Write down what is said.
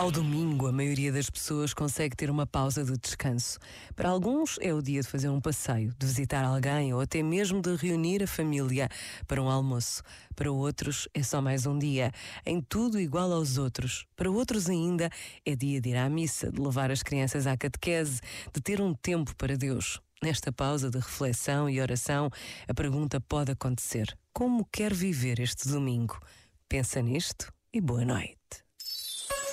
Ao domingo, a maioria das pessoas consegue ter uma pausa de descanso. Para alguns, é o dia de fazer um passeio, de visitar alguém ou até mesmo de reunir a família para um almoço. Para outros, é só mais um dia, em tudo igual aos outros. Para outros, ainda, é dia de ir à missa, de levar as crianças à catequese, de ter um tempo para Deus. Nesta pausa de reflexão e oração, a pergunta pode acontecer: como quer viver este domingo? Pensa nisto e boa noite.